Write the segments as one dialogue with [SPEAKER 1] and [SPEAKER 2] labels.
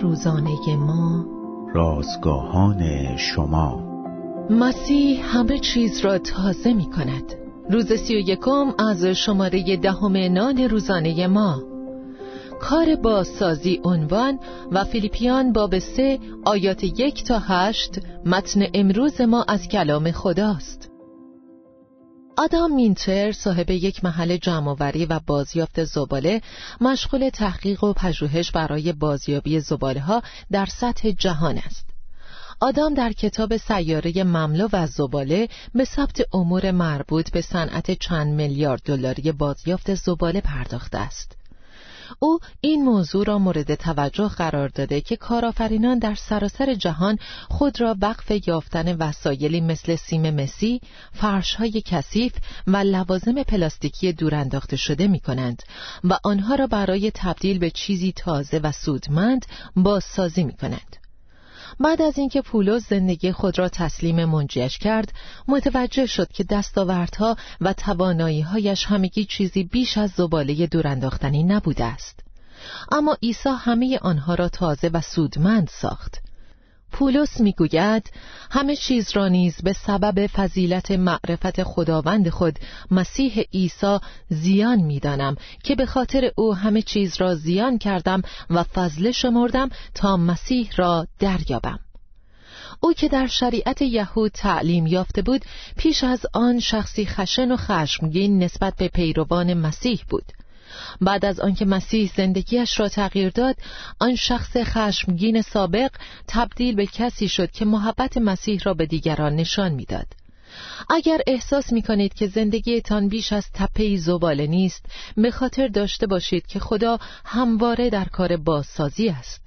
[SPEAKER 1] روزانه ما.
[SPEAKER 2] رازگاهان شما.
[SPEAKER 1] مسیح همه چیز را تازه می کند. روز سی و یکم از شماره دهم نان روزانه ما. کار بازسازی عنوان و فیلیپیان باب سه آیات یک تا هشت متن امروز ما از کلام خداست. آدام مینتر صاحب یک محل جمعآوری و بازیافت زباله مشغول تحقیق و پژوهش برای بازیابی زباله ها در سطح جهان است. آدام در کتاب سیاره مملو و زباله به ثبت امور مربوط به صنعت چند میلیارد دلاری بازیافت زباله پرداخته است. او این موضوع را مورد توجه قرار داده که کارآفرینان در سراسر جهان خود را وقف یافتن وسایلی مثل سیم مسی، فرشهای کثیف و لوازم پلاستیکی دورانداخته شده می کنند و آنها را برای تبدیل به چیزی تازه و سودمند بازسازی می کنند. بعد از اینکه پولس زندگی خود را تسلیم منجیش کرد متوجه شد که دستاوردها و تواناییهایش همگی چیزی بیش از زباله دورانداختنی نبوده است. اما عیسی همه آنها را تازه و سودمند ساخت. پولس می‌گوید همه چیز را نیز به سبب فضیلت معرفت خداوند خود مسیح عیسی زیان می‌دانم که به خاطر او همه چیز را زیان کردم و فضل شمردم تا مسیح را دریابم. او که در شریعت یهود تعلیم یافته بود پیش از آن شخصی خشن و خشمگین نسبت به پیروان مسیح بود. بعد از آنکه مسیح زندگیش را تغییر داد آن شخص خشمگین سابق تبدیل به کسی شد که محبت مسیح را به دیگران نشان می‌داد اگر احساس می کنید که زندگیتان بیش از تپه زباله نیست به خاطر داشته باشید که خدا همواره در کار بازسازی است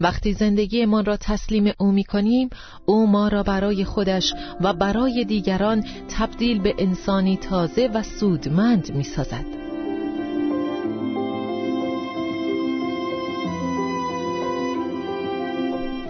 [SPEAKER 1] وقتی زندگیمان را تسلیم او می کنیم او ما را برای خودش و برای دیگران تبدیل به انسانی تازه و سودمند می سازد.